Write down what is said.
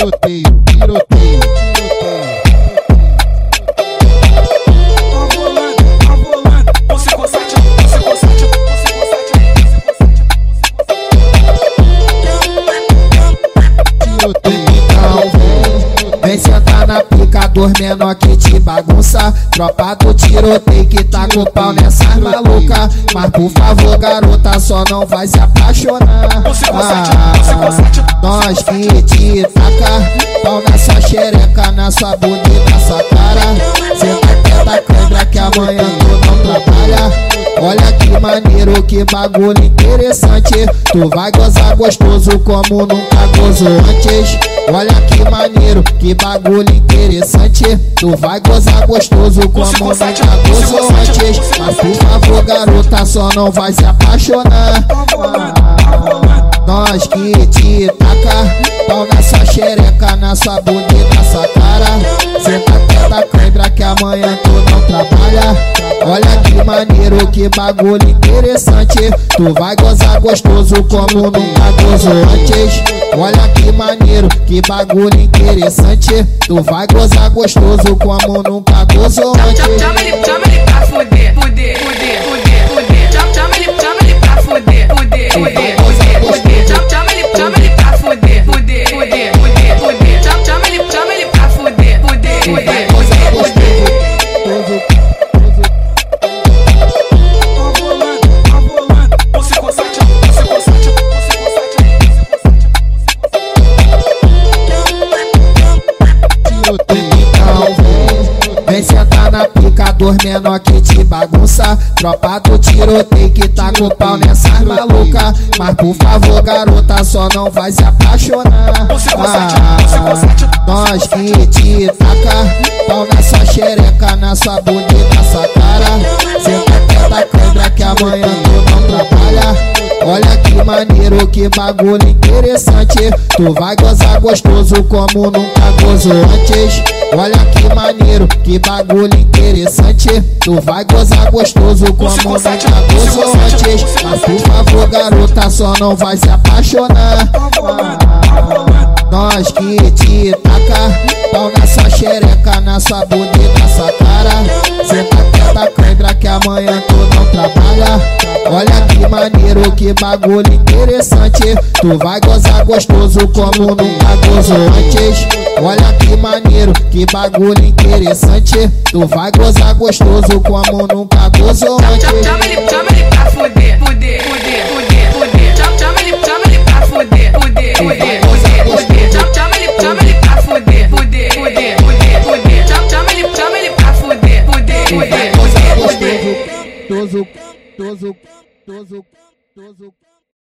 tiroteio, tiroteio, dos menor que te bagunça Tropa do tiroteio que tá com pau nessas maluca. Mas por favor garota só não vai se apaixonar. Ah, Nós que te taca Pau na sua xereca, na sua bunda na sua cara. Cê tá quer da câmera que amanhã tu não trabalha. Olha que maneiro, que bagulho interessante. Tu vai gozar gostoso como nunca gozou antes Olha que maneiro, que bagulho interessante. Tu vai gozar gostoso como nunca gozou antes Mas por favor garota, só não vai se apaixonar. Nós que te taca Pau na sua xereca, na sua bunda e na sua cara. Cê tá até da cãibra que amanhã tu não trabalha. Olha que maneiro, que bagulho interessante. Tu vai gozar gostoso como nunca gozou antes. Olha que maneiro, que bagulho interessante. Tu vai gozar gostoso como nunca gozou antes Vem sentar na pica dos menor que te bagunça. Tropa do tiroteio que tá com pau nessas maluca. Mas por favor garota só não vai se apaixonar. Ah, Nós que te taca. Pau na sua xereca, na sua bunda na sua cara. Tá quer da câmera que amanhã tu não trabalha Olha que maneiro, que bagulho interessante. Tu vai gozar gostoso como nunca gozou antes. Olha que maneiro, que bagulho interessante. Tu vai gozar gostoso como nunca gozou antes. Mas por favor garota, só não vai se apaixonar. Nós que te taca Pau na sua xereca, na sua bunda na sua cara. Quer da cãibra que amanhã que bagulho interessante Tu vai gozar gostoso como nunca gozou antes Olha que maneiro, que bagulho interessante. Tu vai gozar gostoso como nunca gozou antes Chama ele, chama ele pra fuder, fuder, fuder, fuder, fuder. Chama ele, chama ele pra fuder, fuder, fuder, fuder, fuder. Chama ele, chama ele pra fuder, fuder, fuder, fuder, fuder. Chama ele, chama ele pra fuder, fuder, fuder, fuder, fuder. Gostoso, gostoso, gostoso, gostoso